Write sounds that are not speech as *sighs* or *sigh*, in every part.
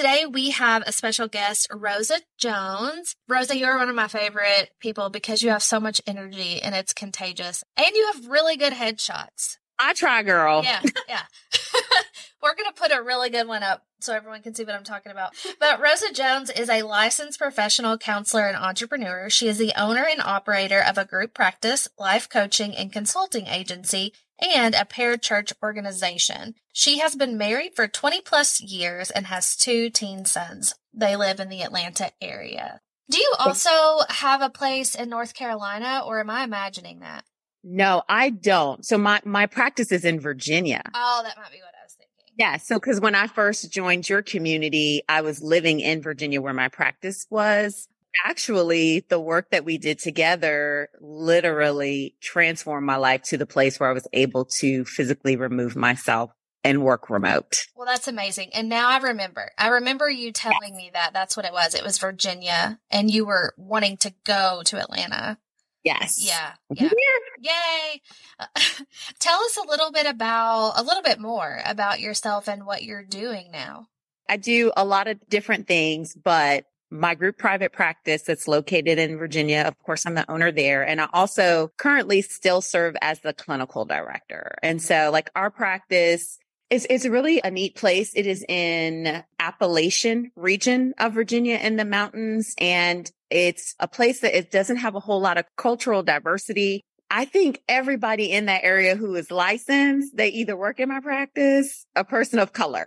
Today we have a special guest, Rosa Jones. Rosa, you're one of my favorite people because you have so much energy and it's contagious, and you have really good headshots. I try, girl. Yeah, yeah. *laughs* We're going to put a really good one up so everyone can see what I'm talking about. But Rosa Jones is a licensed professional counselor and entrepreneur. She is the owner and operator of a group practice, life coaching, and consulting agency, and a parachurch organization. She has been married for 20 plus years and has two teen sons. They live in the Atlanta area. Do you also have a place in North Carolina, or am I imagining that? No, I don't. So my my practice is in Virginia. Oh, that might be what I was thinking. Yeah. So because when I first joined your community, I was living in Virginia where my practice was. Actually, the work that we did together literally transformed my life to the place where I was able to physically remove myself and work remote. Well, that's amazing. And now I remember. I remember you telling me that that's what it was. It was Virginia and you were wanting to go to Atlanta. Yes. Yeah. *laughs* Yeah. Yay. Uh, *laughs* tell us a little bit about, a little bit more about yourself and what you're doing now. I do a lot of different things, but my group private practice that's located in Virginia. Of course, I'm the owner there. And I also currently still serve as the clinical director. And so like our practice is, it's really a neat place. It is in Appalachian region of Virginia in the mountains. And it's a place that it doesn't have a whole lot of cultural diversity. I think everybody in that area who is licensed, they either work in my practice, a person of color,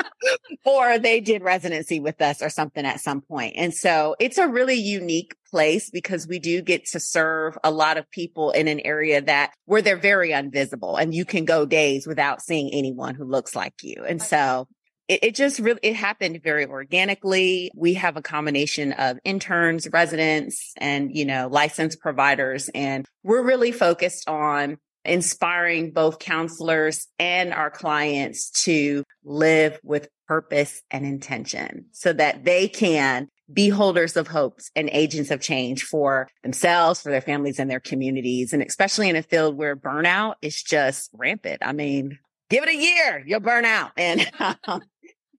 *laughs* or they did residency with us or something at some point. And so it's a really unique place because we do get to serve a lot of people in an area that where they're very invisible and you can go days without seeing anyone who looks like you. And so it, it, just really it happened very organically we have a combination of interns residents and you know licensed providers and we're really focused on inspiring both counselors and our clients to live with purpose and intention so that they can be holders of hopes and agents of change for themselves, for their families and their communities. And especially in a field where burnout is just rampant. I mean, give it a year, you'll burn out. And *laughs* um,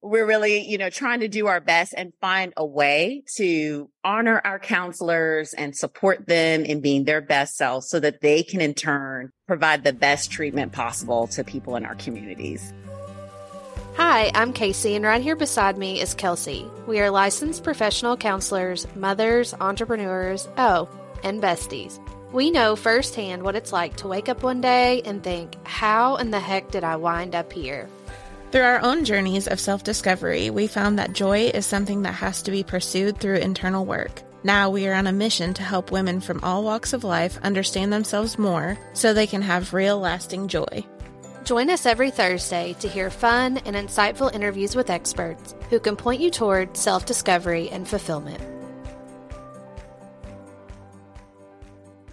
we're really, you know, trying to do our best and find a way to honor our counselors and support them in being their best selves so that they can in turn provide the best treatment possible to people in our communities. Hi, I'm Kasey, and right here beside me is Kelsey. We are licensed professional counselors, mothers, entrepreneurs, oh, and besties. We know firsthand what it's like to wake up one day and think, how in the heck did I wind up here? Through our own journeys of self discovery, we found that joy is something that has to be pursued through internal work. Now we are on a mission to help women from all walks of life understand themselves more so they can have real lasting joy. Join us every Thursday to hear fun and insightful interviews with experts who can point you toward self discovery and fulfillment.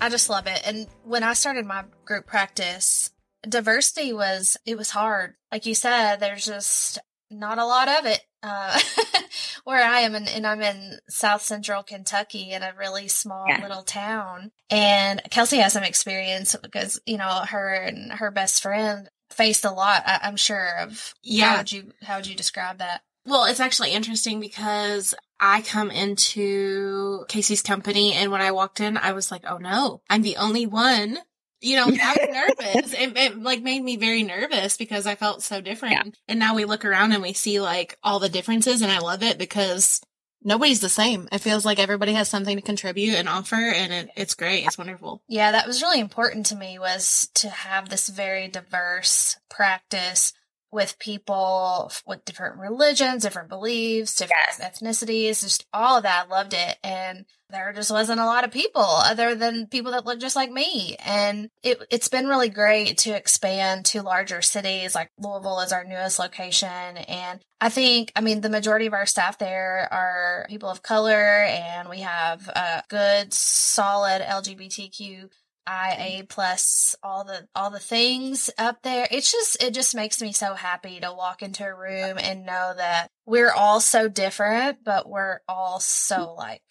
I just love it. And when I started my group practice, diversity was it was hard. Like you said there's just not a lot of it uh, *laughs* where i am and, and, i'm in south central kentucky in a really small yeah. little town. And kelsey has some experience because you know her and her best friend faced a lot I, am sure of yeah. how would you how would you describe that? Well it's actually interesting because I come into Kasey's company and when I walked in, I was like, oh no, I'm the only one you know, I was *laughs* nervous. It, it, like made me very nervous because I felt so different. Yeah. And now we look around and we see like all the differences and I love it because nobody's the same. It feels like everybody has something to contribute and offer and it, it's great. It's wonderful. Yeah, that was really important to me was to have this very diverse practice with people with different religions, different beliefs, different yes. ethnicities, just all of that. I loved it. And there just wasn't a lot of people other than people that look just like me. And it, it's been really great to expand to larger cities like Louisville is our newest location. And I think, I mean, the majority of our staff there are people of color and we have a good, solid LGBTQ IA plus all the all the things up there. It's just it just makes me so happy to walk into a room and know that we're all so different, but we're all so like.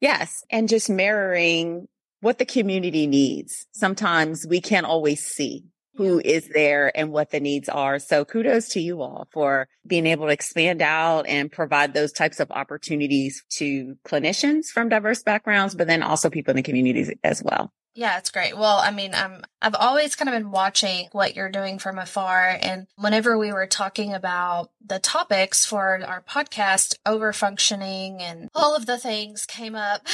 Yes, and just mirroring what the community needs. Sometimes we can't always see who is there and what the needs are. So kudos to you all for being able to expand out and provide those types of opportunities to clinicians from diverse backgrounds, but then also people in the communities as well. Yeah, it's great. Well, I mean, I'm I've always kind of been watching what you're doing from afar and whenever we were talking about the topics for our podcast, over functioning and all of the things came up.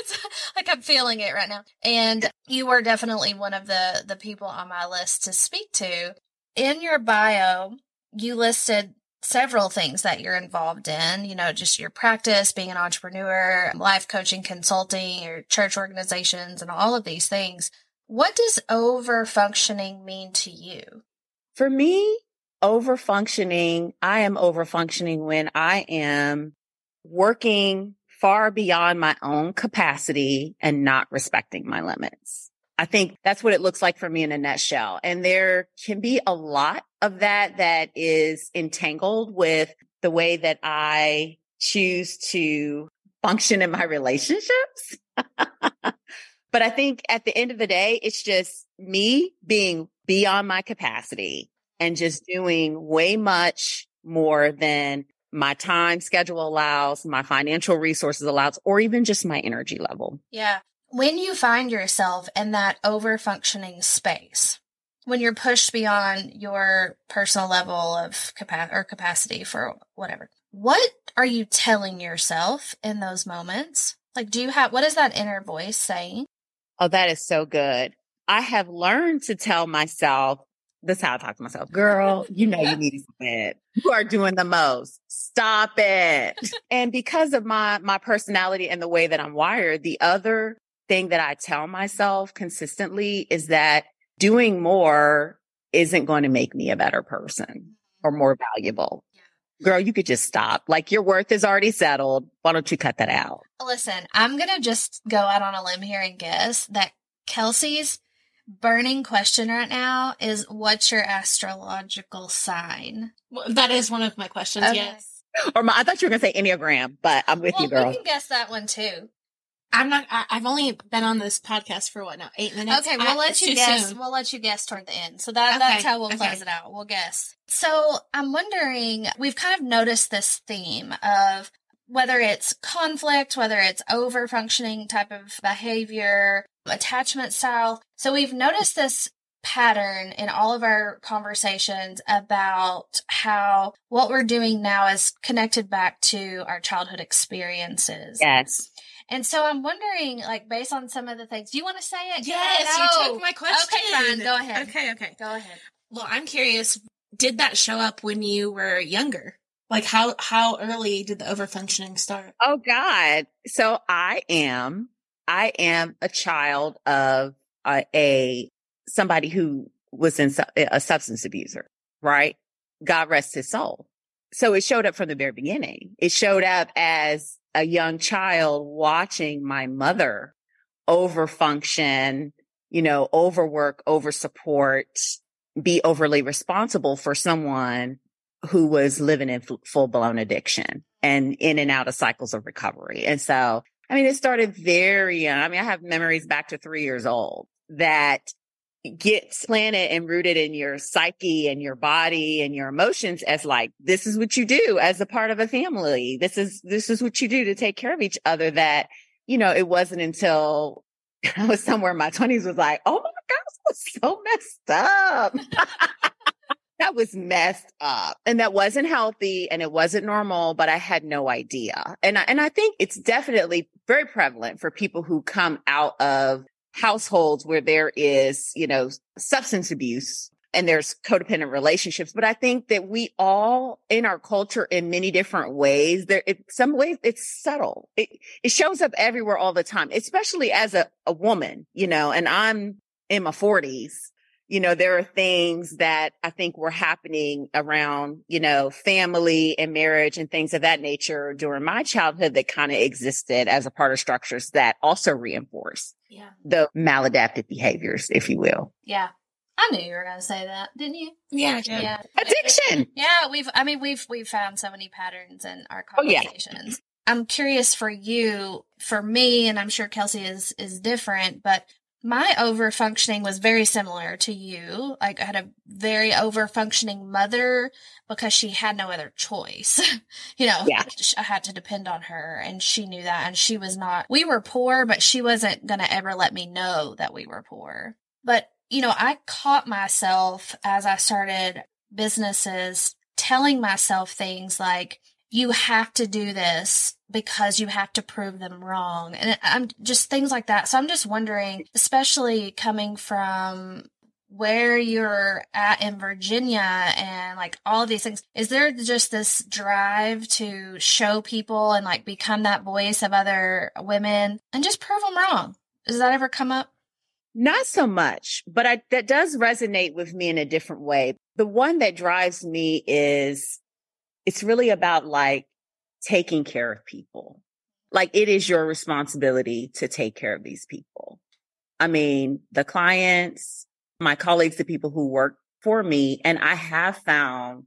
*laughs* like I'm feeling it right now. And you were definitely one of the the people on my list to speak to. In your bio, you listed several things that you're involved in, you know, just your practice, being an entrepreneur, life coaching, consulting, your church organizations, and all of these things. What does over functioning mean to you? For me, over functioning, I am over functioning when I am working far beyond my own capacity and not respecting my limits. I think that's what it looks like for me in a nutshell. And there can be a lot of that that is entangled with the way that I choose to function in my relationships. *laughs* but I think at the end of the day, it's just me being beyond my capacity and just doing way much more than my time schedule allows, my financial resources allows, or even just my energy level. Yeah when you find yourself in that over functioning space, when you're pushed beyond your personal level of capacity or capacity for whatever, what are you telling yourself in those moments? Like, do you have, what is that inner voice saying? Oh, that is so good. I have learned to tell myself, this is how I talk to myself, girl, you know, you need to quit. You are doing the most. Stop it. *laughs* and because of my, my personality and the way that I'm wired, the other thing that I tell myself consistently is that doing more isn't going to make me a better person or mm-hmm. more valuable. Girl, you could just stop. Like your worth is already settled. Why don't you cut that out? Listen, I'm going to just go out on a limb here and guess that Kelsey's burning question right now is what's your astrological sign? Well, that is one of my questions. Okay. Yes. Or my, I thought you were going to say Enneagram, but I'm with well, you, girl. You can guess that one too. I'm not. I, have only been on this podcast for what now? Eight minutes. Okay, we'll I, let you guess. Soon. We'll let you guess toward the end. So that okay. that's how we'll okay. close it out. We'll guess. So I'm wondering. We've kind of noticed this theme of whether it's conflict, whether it's over functioning type of behavior, attachment style. So we've noticed this pattern in all of our conversations about how what we're doing now is connected back to our childhood experiences. Yes. And so I'm wondering, like, based on some of the things, do you want to say it? Yes, no. you took my question. Okay, fine. Go ahead. Okay, okay. Go ahead. Well, I'm curious, did that show up when you were younger? Like how how early did the overfunctioning start? Oh God. So I am I am a child of a, a somebody who was in a substance abuser, right? God rest his soul. So it showed up from the very beginning. It showed up as a young child watching my mother overfunction, you know, overwork, over support, be overly responsible for someone who was living in f- full blown addiction and in and out of cycles of recovery. And so, I mean, it started very young. I mean, I have memories back to three years old that get planted and rooted in your psyche and your body and your emotions as like, this is what you do as a part of a family. This is, this is what you do to take care of each other that, you know, it wasn't until *laughs* I was somewhere in my twenties was like, oh my gosh, was so messed up. *laughs* that was messed up and that wasn't healthy and it wasn't normal, but I had no idea. And I, and I think it's definitely very prevalent for people who come out of households where there is, you know, substance abuse and there's codependent relationships. But I think that we all in our culture in many different ways, there, in some ways it's subtle. It, it shows up everywhere all the time, especially as a, a woman, you know, and I'm in my forties you know, there are things that I think were happening around, you know, family and marriage and things of that nature during my childhood that kind of existed as a part of structures that also reinforce yeah. the maladaptive behaviors, if you will. Yeah. I knew you were going to say that, didn't you? Yeah, yeah. Addiction. *laughs* Yeah, we've. I mean, we've we've found so many patterns in our conversations. Oh, yeah. I'm curious for you, for me, and I'm sure Kelsey is is different. But my over functioning was very similar to you. Like I had a very over functioning mother because she had no other choice. *laughs* you know, yeah. I had to depend on her and she knew that. And she was not, we were poor, but she wasn't going to ever let me know that we were poor. But, you know, I caught myself as I started businesses telling myself things like, you have to do this because you have to prove them wrong. And I'm just things like that. So I'm just wondering, especially coming from where you're at in Virginia and like all of these things, is there just this drive to show people and like become that voice of other women and just prove them wrong? Does that ever come up? Not so much, but I, that does resonate with me in a different way. The one that drives me is it's really about like taking care of people. Like it is your responsibility to take care of these people. I mean, the clients, my colleagues, the people who work for me, and I have found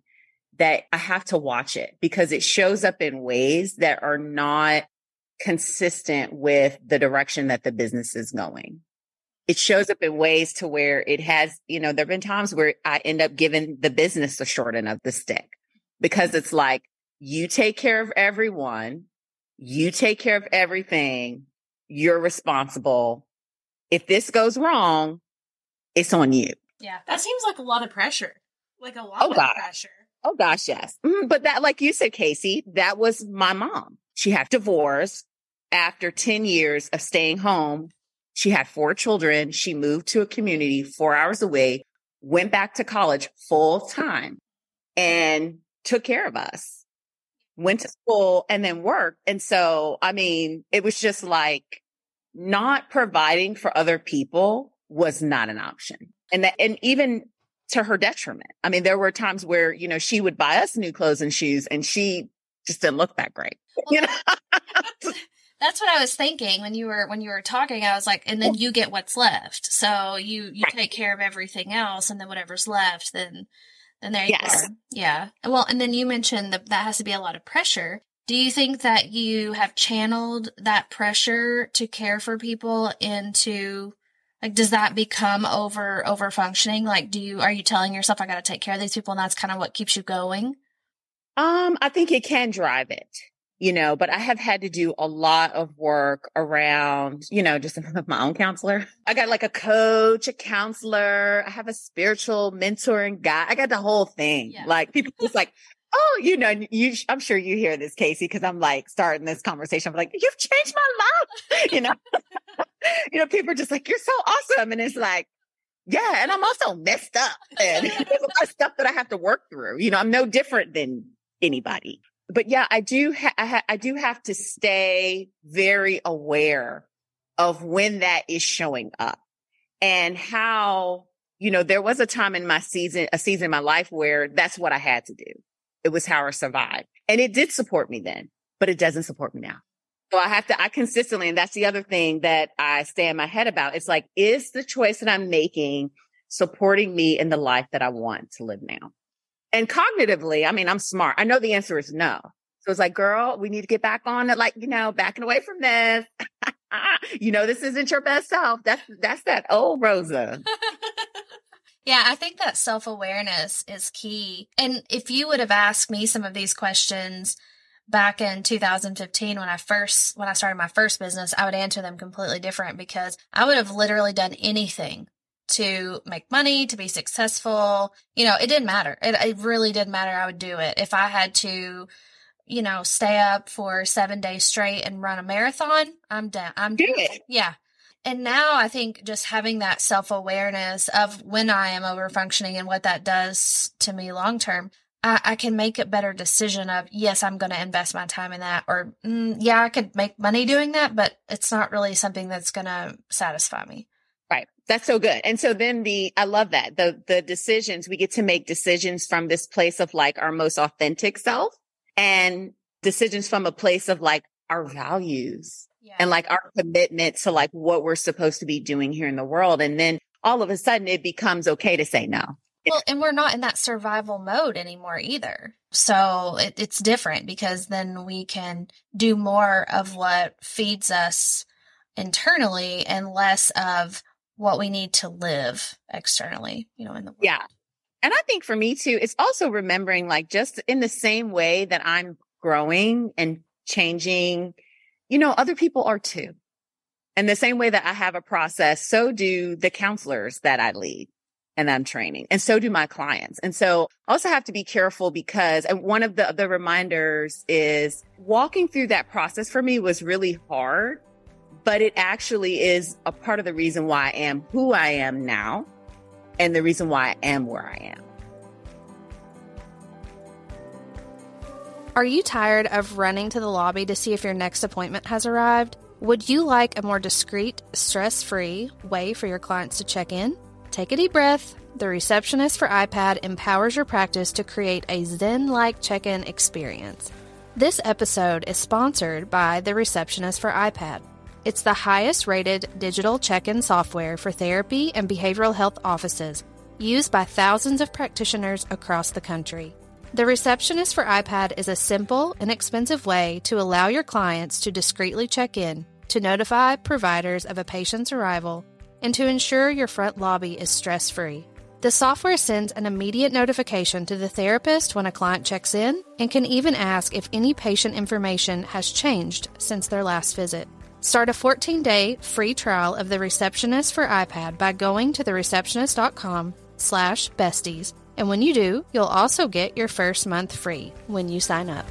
that I have to watch it because it shows up in ways that are not consistent with the direction that the business is going. It shows up in ways to where it has, you know, there have been times where I end up giving the business the short end of the stick because it's like you take care of everyone, you take care of everything, you're responsible. If this goes wrong, it's on you. Yeah, that seems like a lot of pressure. Like a lot oh, of God. pressure. Oh gosh, yes. Mm, but that, like you said, Kasey, that was my mom. She had divorced after 10 years of staying home. She had four children. She moved to a community four hours away, went back to college full time and took care of us, went to school and then worked. And so, I mean, it was just like not providing for other people was not an option. And that, and even to her detriment. I mean, there were times where, you know, she would buy us new clothes and shoes and she just didn't look that great. *laughs* Well, you know? *laughs* that's what I was thinking when you were when you were talking. I was like, and then you get what's left. So you you take care of everything else, and then whatever's left, then then there you Yes. go. Yeah. Well, and then you mentioned that that has to be a lot of pressure. Do you think that you have channeled that pressure to care for people into like does that become over over functioning? Like do you are you telling yourself I got to take care of these people and that's kind of what keeps you going? Um, I think it can drive it, you know, but I have had to do a lot of work around, you know, just *laughs* my own counselor. I got like a coach, a counselor. I have a spiritual mentoring guy. I got the whole thing. Yeah. Like people just like, oh, you know, you, I'm sure you hear this, Kasey, cause I'm like starting this conversation. I'm like, you've changed my life. *laughs* you know, *laughs* you know, people are just like, you're so awesome. And it's like, yeah. And I'm also messed up and there's a lot of stuff that I have to work through. You know, I'm no different than anybody. But yeah, I do, ha- I, ha- I do have to stay very aware of when that is showing up and how, you know, there was a time in my season, a season in my life where that's what I had to do. It was how I survived and it did support me then, but it doesn't support me now. So I have to, I consistently, and that's the other thing that I stay in my head about. It's like, is the choice that I'm making supporting me in the life that I want to live now? And cognitively, I mean, I'm smart. I know the answer is no. So it's like, girl, we need to get back on it. Like, you know, backing away from this. *laughs* you know, this isn't your best self. That's, that's that old Rosa. *laughs* Yeah, I think that self awareness is key. And if you would have asked me some of these questions back in 2015 when I first when I started my first business, I would answer them completely different because I would have literally done anything to make money, to be successful. You know, it didn't matter. It, it really didn't matter. I would do it. If I had to, you know, stay up for seven days straight and run a marathon, I'm down. I'm Do it. Yeah. And now I think just having that self awareness of when I am over functioning and what that does to me long term, I, I can make a better decision of, yes, I'm going to invest my time in that. Or, mm, yeah, I could make money doing that, but it's not really something that's going to satisfy me. That's so good. And so then the, I love that the, the decisions, we get to make decisions from this place of like our most authentic self and decisions from a place of like our values Yeah. and like our commitment to like what we're supposed to be doing here in the world. And then all of a sudden it becomes okay to say no. Well, and we're not in that survival mode anymore either. So it, it's different because then we can do more of what feeds us internally and less of what we need to live externally, you know, in the world. Yeah. And I think for me too, it's also remembering like just in the same way that I'm growing and changing, you know, other people are too. And the same way that I have a process, so do the counselors that I lead and I'm training. And so do my clients. And so I also have to be careful because and one of the, the reminders is walking through that process for me was really hard, but it actually is a part of the reason why I am who I am now and the reason why I am where I am. Are you tired of running to the lobby to see if your next appointment has arrived? Would you like a more discreet, stress free way for your clients to check in? Take a deep breath. The Receptionist for iPad empowers your practice to create a Zen like check in experience. This episode is sponsored by the Receptionist for iPad. It's the highest rated digital check in software for therapy and behavioral health offices, used by thousands of practitioners across the country. The Receptionist for iPad is a simple, and inexpensive way to allow your clients to discreetly check in, to notify providers of a patient's arrival, and to ensure your front lobby is stress free. The software sends an immediate notification to the therapist when a client checks in and can even ask if any patient information has changed since their last visit. Start a 14 day free trial of the Receptionist for iPad by going to thereceptionist.com slash besties and when you do, you'll also get your first month free when you sign up.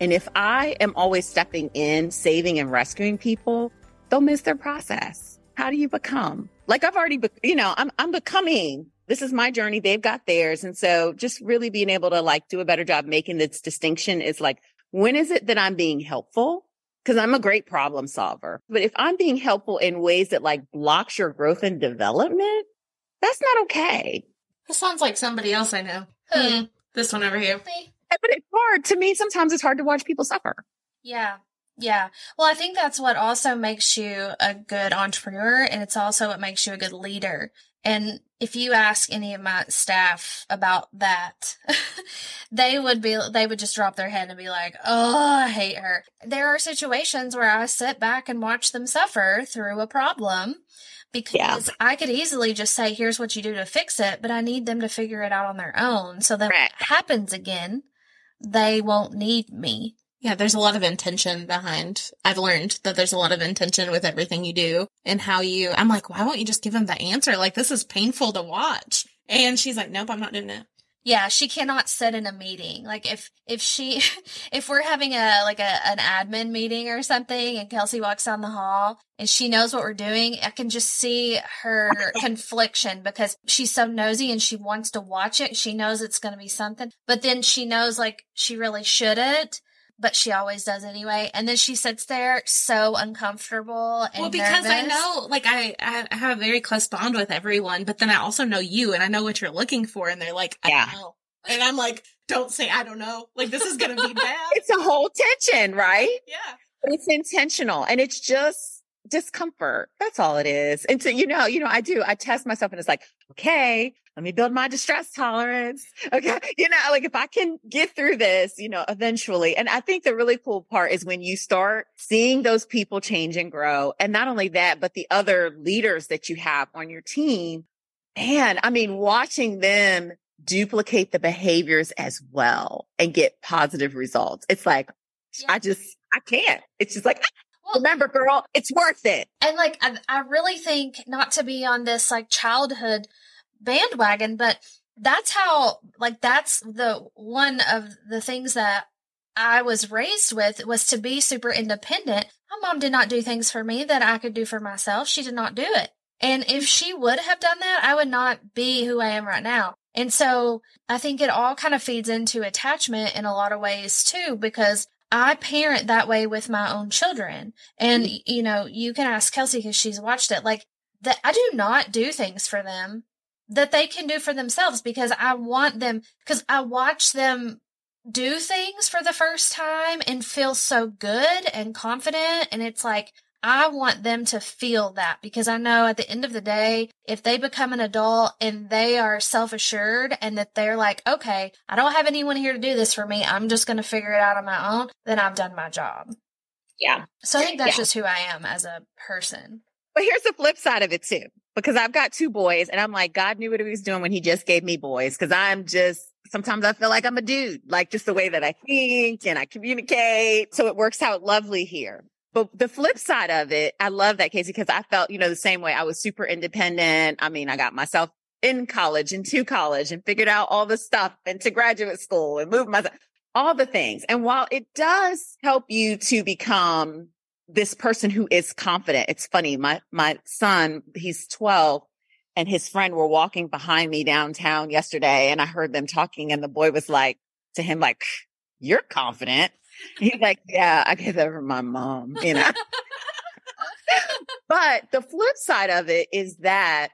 And if I am always stepping in, saving and rescuing people, they'll miss their process. How do you become? Like I've already, be- you know, I'm, I'm becoming. This is my journey. They've got theirs. And so just really being able to like do a better job making this distinction is like, when is it that I'm being helpful? because I'm a great problem solver. But if I'm being helpful in ways that like blocks your growth and development, that's not okay. This sounds like somebody else I know. Hmm. This one over here. But it's hard to me. Sometimes it's hard to watch people suffer. Yeah. Yeah. Well, I think that's what also makes you a good entrepreneur. And it's also what makes you a good leader and if you ask any of my staff about that, *laughs* they would be, they would just drop their head and be like, Oh, I hate her. There are situations where I sit back and watch them suffer through a problem because yeah. I could easily just say, here's what you do to fix it, but I need them to figure it out on their own. So that right. happens again, they won't need me. Yeah, there's a lot of intention behind. I've learned that there's a lot of intention with everything you do and how you, I'm like, why won't you just give him the answer? Like, this is painful to watch. And she's like, nope, I'm not doing it. Yeah, she cannot sit in a meeting. Like if if she *laughs* if we're having a like a an admin meeting or something and Kelsey walks down the hall and she knows what we're doing, I can just see her confliction because she's so nosy and she wants to watch it. She knows it's going to be something, but then she knows like she really shouldn't but she always does anyway. And then she sits there so uncomfortable. well, because nervous. I know, like, I, I have a very close bond with everyone, but then I also know you and I know what you're looking for. And they're like, I yeah. know. And I'm like, don't say, I don't know. Like, this is going to be *laughs* bad. it's a whole tension, right? Yeah. But it's intentional and it's just discomfort. That's all it is. And so, you know, you know, I do, I test myself and it's like, okay, let me build my distress tolerance. *laughs* Okay. You know, like if I can get through this, you know, eventually. And I think the really cool part is when you start seeing those people change and grow. And not only that, but the other leaders that you have on your team. And I mean, watching them duplicate the behaviors as well and get positive results. It's like, yeah. I just, I can't. It's just like, ah, well, remember, girl, it's worth it. And like, I, I really think not to be on this like childhood bandwagon, but that's how, like, that's the one of the things that I was raised with was to be super independent. My mom did not do things for me that I could do for myself. She did not do it. And if she would have done that, I would not be who I am right now. And so I think it all kind of feeds into attachment in a lot of ways too, because I parent that way with my own children. And, you know, you can ask Kelsey because she's watched it. Like that I do not do things for them that they can do for themselves because I want them, because I watch them do things for the first time and feel so good and confident. And it's like, I want them to feel that because I know at the end of the day, if they become an adult and they are self assured and that they're like, okay, I don't have anyone here to do this for me. I'm just going to figure it out on my own. Then I've done my job. Yeah. So I think that's Yeah. just who I am as a person. But here's the flip side of it too, because I've got two boys and I'm like, God knew what he was doing when he just gave me boys. Cause I'm just, sometimes I feel like I'm a dude, like just the way that I think and I communicate. So it works out lovely here. But the flip side of it, I love that, Kasey, because I felt, you know, the same way. I was super independent. I mean, I got myself in college and to college and figured out all the stuff and to graduate school and moved myself, all the things. And while it does help you to become this person who is confident, it's funny. My, my son, he's 12 and his friend were walking behind me downtown yesterday and I heard them talking and the boy was like to him, like, you're confident. He's like, yeah, I get that from my mom, you know. *laughs* but the flip side of it is that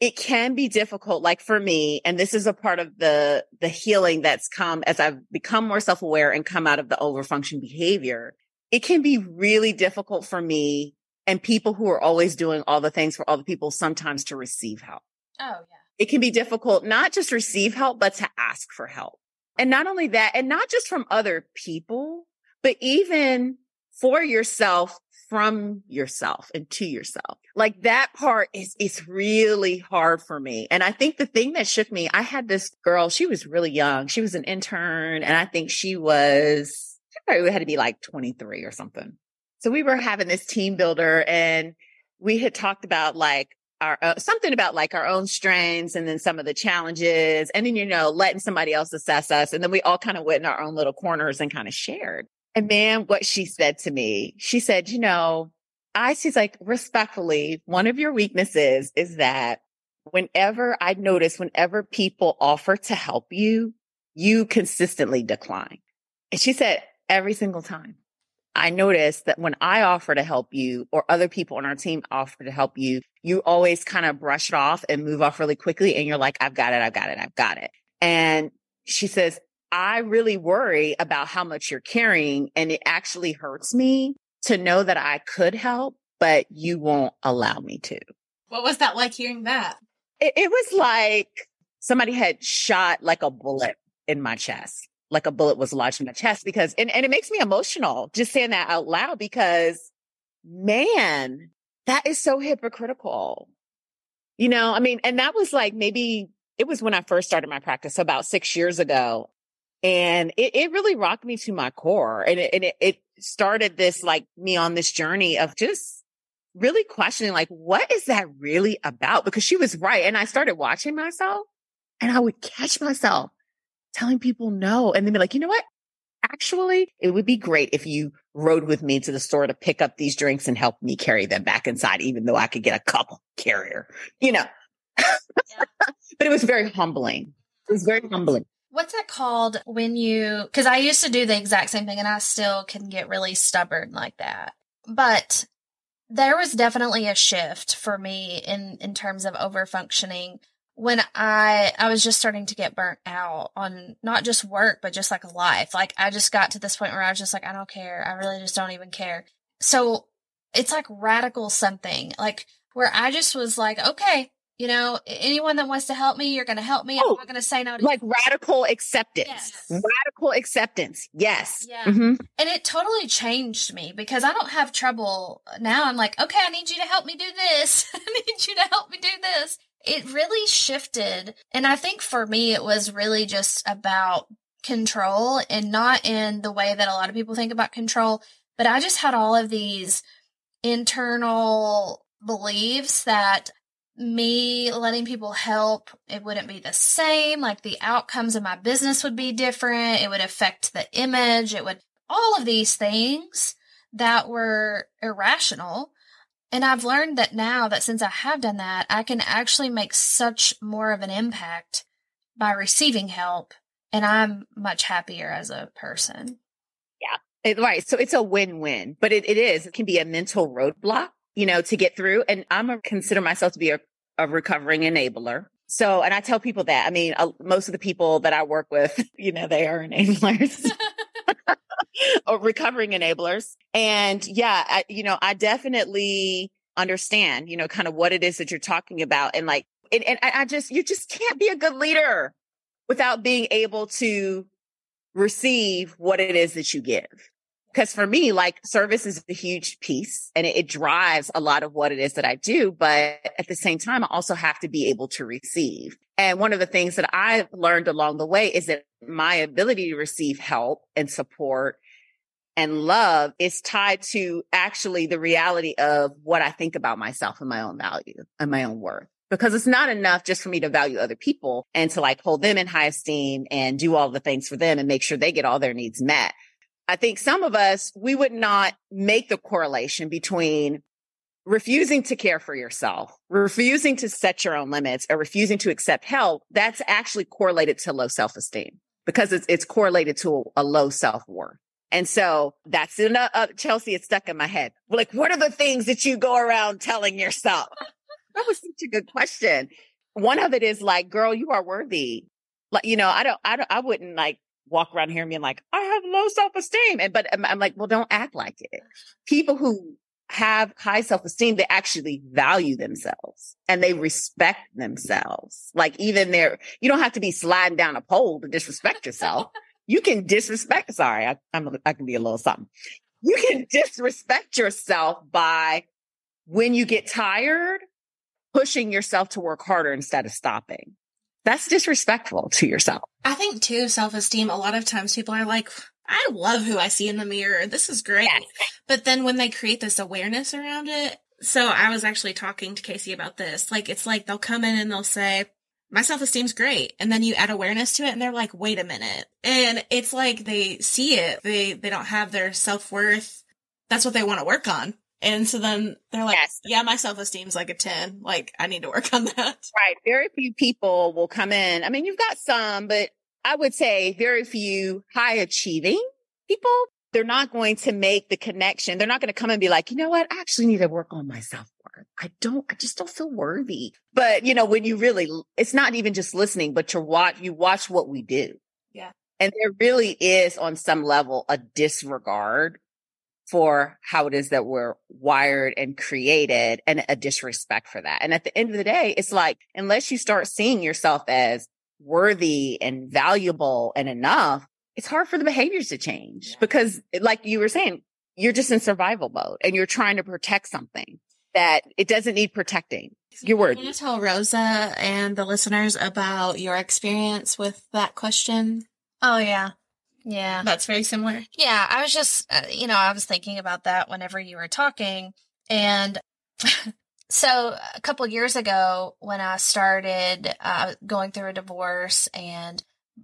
it can be difficult like for me and this is a part of the the healing that's come as i've become more self-aware and come out of the overfunction behavior it can be really difficult for me and people who are always doing all the things for all the people sometimes to receive help Oh, yeah. it can be difficult not just receive help but to ask for help and not only that and not just from other people but even for yourself from yourself and to yourself. Like that part is, is really hard for me. And I think the thing that shook me, I had this girl, she was really young. She was an intern and I think she was, probably had to be like 23 or something. So we were having this team builder and we had talked about like our, uh, something about like our own strengths and then some of the challenges and then, you know, letting somebody else assess us. And then we all kind of went in our own little corners and kind of shared. And man, what she said to me, she said, you know, I, she's like, respectfully, one of your weaknesses is that whenever I notice, whenever people offer to help you, you consistently decline. And she said, every single time. I noticed that when I offer to help you or other people on our team offer to help you, you always kind of brush it off and move off really quickly. And you're like, I've got it. I've got it. I've got it. And she says, I really worry about how much you're carrying and it actually hurts me to know that I could help, but you won't allow me to. What was that like hearing that? It, it was like somebody had shot like a bullet in my chest, like a bullet was lodged in my chest because, and, and it makes me emotional just saying that out loud because man, that is so hypocritical. You know, I mean, and that was like maybe it was when I first started my practice so about six years ago. And it, it really rocked me to my core. And it, and it, it started this like me on this journey of just really questioning, like, what is that really about? Because she was right. And I started watching myself and I would catch myself telling people no. And then be like, you know what? Actually, it would be great if you rode with me to the store to pick up these drinks and help me carry them back inside, even though I could get a couple carrier, you know. *laughs* but it was very humbling. It was very humbling. What's that called when you, because I used to do the exact same thing and I still can get really stubborn like that. But there was definitely a shift for me in, in terms of over functioning when I, I was just starting to get burnt out on not just work, but just like life. Like I just got to this point where I was just like, I don't care. I really just don't even care. So it's like radical something like where I just was like, okay, you know, anyone that wants to help me, you're going to help me. Oh, I'm not going to say no to Like radical acceptance. Yes. Radical acceptance. Yes. Yeah. Mhm. And it totally changed me because I don't have trouble now. I'm like, okay, I need you to help me do this. *laughs* I need you to help me do this. It really shifted. And I think for me, it was really just about control and not in the way that a lot of people think about control. But I just had all of these internal beliefs that me letting people help, it wouldn't be the same. Like the outcomes of my business would be different. It would affect the image. It would, all of these things that were irrational. And I've learned that now that since I have done that, I can actually make such more of an impact by receiving help. And I'm much happier as a person. It- right. So it's a win-win, but it, it is, it can be a mental roadblock, you know, to get through. And I'm a, consider myself to be a, a recovering enabler. So, and I tell people that, I mean, uh, most of the people that I work with, *laughs* you know, they are enablers. *laughs* or recovering enablers. And yeah, I, you know, I definitely understand, you know, kind of what it is that you're talking about. And like, and, and I just, you just can't be a good leader without being able to receive what it is that you give. Because for me, like service is a huge piece and it, it, drives a lot of what it is that I do. But at the same time, I also have to be able to receive. And one of the things that I've learned along the way is that my ability to receive help and support and love is tied to actually the reality of what I think about myself and my own value and my own worth. Because it's not enough just for me to value other people and to like hold them in high esteem and do all the things for them and make sure they get all their needs met. I think some of us, we would not make the correlation between refusing to care for yourself, refusing to set your own limits or refusing to accept help. That's actually correlated to low self esteem because it's, it's correlated to a, a low self worth. And so that's enough. Chelsea, it's stuck in my head. Like, what are the things that you go around telling yourself? that was such a good question. One of it is like, girl, you are worthy. Like, you know, I don't, I don't, I wouldn't like walk around here and being like, I have low self esteem. And, but I'm, I'm like, well, don't act like it. People who have high self esteem, they actually value themselves and they respect themselves. Like even their, you don't have to be sliding down a pole to disrespect yourself. you can disrespect. Sorry, I, I'm, I can be a little something. You can *laughs* disrespect yourself by when you get tired, pushing yourself to work harder instead of stopping. That's disrespectful to yourself. I think too, self esteem, a lot of times people are like, I love who I see in the mirror. This is great. Yes. But then when they create this awareness around it, so I was actually talking to Kasey about this. Like, it's like they'll come in and they'll say, my self esteem's great. And then you add awareness to it and they're like, wait a minute. And it's like they see it. They, they don't have their self worth. That's what they want to work on. And so then they're like, yes. yeah, my self esteem's like a 10. Like I need to work on that. Right. Very few people will come in. I mean, you've got some, but I would say very few high achieving people. They're not going to make the connection. They're not going to come and be like, you know what? I actually need to work on myself work. I don't, I just don't feel worthy. But you know, when you really, it's not even just listening, but you watch, you watch what we do. Yeah. And there really is on some level a disregard for how it is that we're wired and created and a disrespect for that. And at the end of the day, it's like, unless you start seeing yourself as worthy and valuable and enough, it's hard for the behaviors to change yeah. because like you were saying, you're just in survival mode and you're trying to protect something that it doesn't need protecting. Your word. Can you tell Rosa and the listeners about your experience with that question? Oh, yeah. Yeah. That's very similar. Yeah. I was just, uh, you know, I was thinking about that whenever you were talking. And *laughs* so a couple years ago, when I started uh, going through a divorce and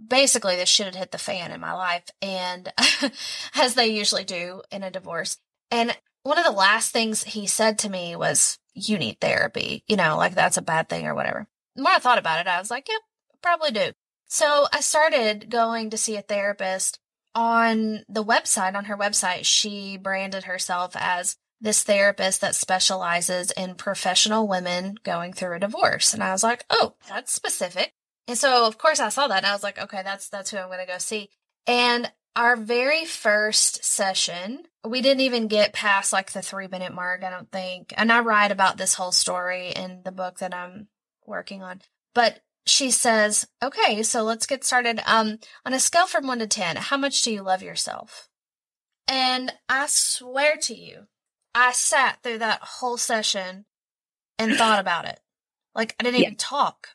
basically this shit had hit the fan in my life and *laughs* as they usually do in a divorce. And one of the last things he said to me was, You need therapy. You know, like that's a bad thing or whatever. The more I thought about it, I was like, Yeah, probably do. So I started going to see a therapist on the website. On her website, she branded herself as this therapist that specializes in professional women going through a divorce. And I was like, oh, that's specific. And so of course I saw that and I was like, okay, that's that's who I'm gonna go see. And our very first session, we didn't even get past like the three minute mark, I don't think. And I write about this whole story in the book that I'm working on. But she says, okay, so let's get started. Um, on a scale from one to 10, how much do you love yourself? And I swear to you, I sat through that whole session and *clears throat* thought about it. Like I didn't yeah. even talk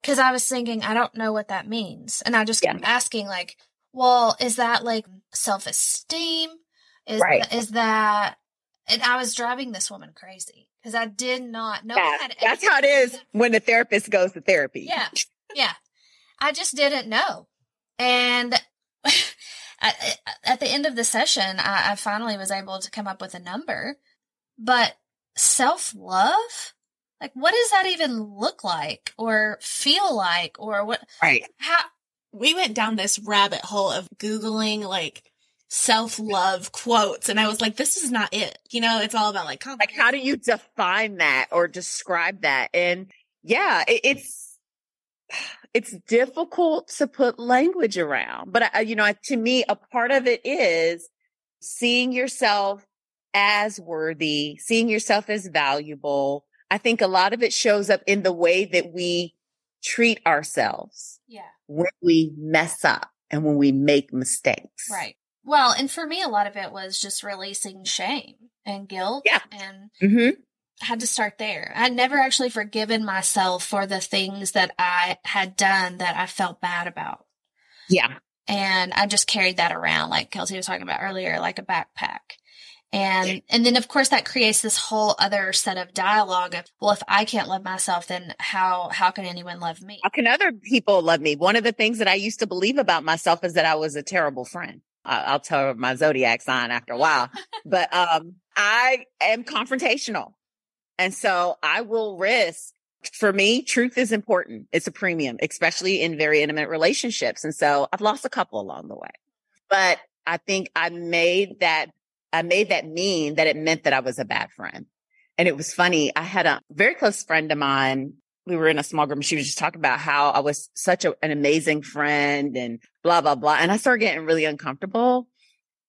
because I was thinking, I don't know what that means. And I just kept yeah. asking, like, well, is that like self esteem? Is right. is that? And I was driving this woman crazy because I did not know. Yeah, that's how it is when the therapist goes to therapy. Yeah, yeah. I just didn't know, and *laughs* at, at, the end of the session, I, I finally was able to come up with a number. But self love, like, what does that even look like, or feel like, or what? Right. How we went down this rabbit hole of Googling like self love quotes. And I was like, this is not it. You know, it's all about like, like, how do you define that or describe that? And yeah, it, it's, it's difficult to put language around. But, uh, you know, to me, a part of it is seeing yourself as worthy, seeing yourself as valuable. I think a lot of it shows up in the way that we treat ourselves. Yeah. When we mess up and when we make mistakes. Right. Well, and for me, a lot of it was just releasing shame and guilt. Yeah. And hmm had to start there. I'd never actually forgiven myself for the things that I had done that I felt bad about. Yeah. And I just carried that around, like Kelsey was talking about earlier, like a backpack. And, and then of course that creates this whole other set of dialogue of, well, if I can't love myself, then how, how can anyone love me? How can other people love me? One of the things that I used to believe about myself is that I was a terrible friend. I'll tell my zodiac sign after a while, *laughs* but, um, I am confrontational. And so I will risk for me, truth is important. It's a premium, especially in very intimate relationships. And so I've lost a couple along the way, but I think I made that, I made that mean that it meant that I was a bad friend. And it was funny. I had a very close friend of mine. We were in a small group and she was just talking about how I was such a, an amazing friend and blah, blah, blah. And I started getting really uncomfortable.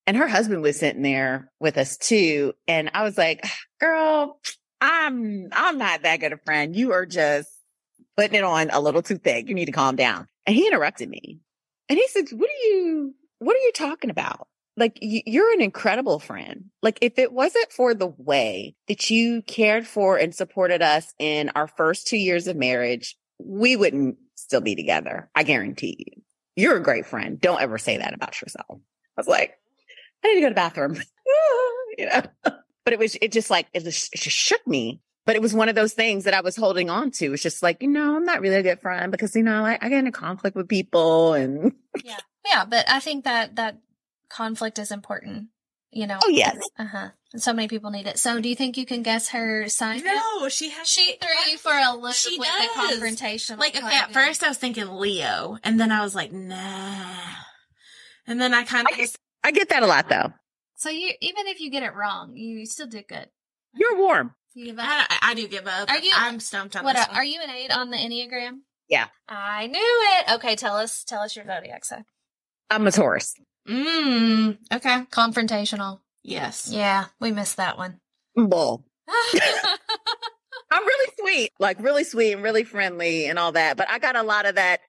And her husband was sitting there with us too. And I was like, *sighs* girl, I'm, I'm not that good a friend. You are just putting it on a little too thick. You need to calm down. And he interrupted me and he said, what are you, what are you talking about? Like you're an incredible friend. Like if it wasn't for the way that you cared for and supported us in our first two years of marriage, we wouldn't still be together. I guarantee you. You're a great friend. Don't ever say that about yourself. I was like, I need to go to the bathroom. *laughs* you know, but it was, it just like, it just, it just shook me. But it was one of those things that I was holding on to. It's just like, you know, I'm not really a good friend because, you know, I, I get into conflict with people and Yeah. Yeah. But I think that, that conflict is important, you know? oh yes. Uh huh. And so many people need it. So do you think you can guess her sign? No, she has. She threw you for a loop She with does. the confrontation. Like okay, at first I was thinking Leo, and then I was like, nah. And then I kind of I get, I get that a lot though. So you, even if you get it wrong, you still did good. You're warm. You give up. I, I do give up. Are you- I'm stumped on What this one. are you an eight on the Enneagram? Yeah. I knew it. Okay, tell us tell us your zodiac sign. I'm a Taurus. Mm, okay. Confrontational. Yes. Yeah, we missed that one. Bull. *laughs* I'm really sweet, like really sweet and really friendly and all that. But I got a lot of that,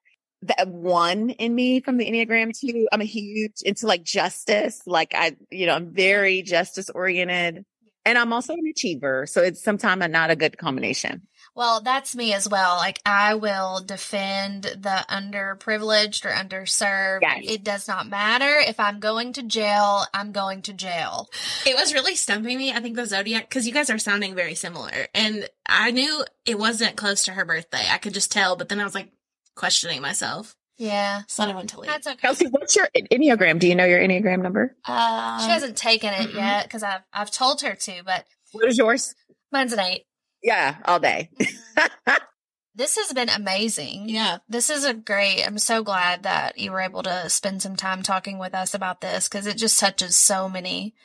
that one in me from the Enneagram too. I'm a huge into like justice. Like I, you know, I'm very justice oriented and I'm also an achiever. So it's sometimes not a good combination. Well, that's me as well. Like I will defend the underprivileged or underserved. Yes. It does not matter if I'm going to jail, I'm going to jail. It was really stumping me. I think the zodiac because you guys are sounding very similar, and I knew it wasn't close to her birthday. I could just tell, but then I was like questioning myself. Yeah. So then I went to leave. That's okay. Kelsey, what's your Enneagram? Do you know your Enneagram number? Uh, She hasn't taken it Mm-mm. yet because I've I've told her to, but What is yours? mine's an eight. Yeah, all day. *laughs* This has been amazing. Yeah. This is a great. I'm so glad that you were able to spend some time talking with us about this because it just touches so many,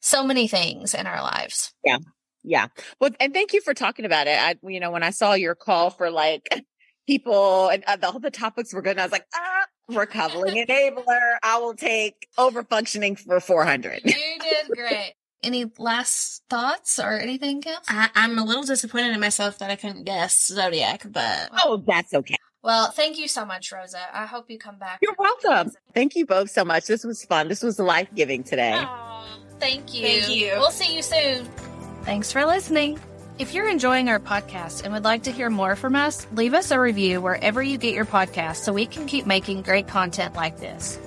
so many things in our lives. Yeah. Yeah. Well, and thank you for talking about it. I, you know, when I saw your call for like *laughs* people and uh, the, all the topics were good, and I was like, ah, recoveling *laughs* enabler. I will take over functioning for 400. You did great. Any last thoughts or anything, Kels? I, I'm a little disappointed in myself that I couldn't guess zodiac, but Oh, that's okay. Well, thank you so much, Rosa. I hope you come back. You're welcome. Thank you both so much. This was fun. This was life giving today. Aw, Thank you. Thank you. We'll see you soon. Thanks for listening. If you're enjoying our podcast and would like to hear more from us, leave us a review wherever you get your podcast so we can keep making great content like this.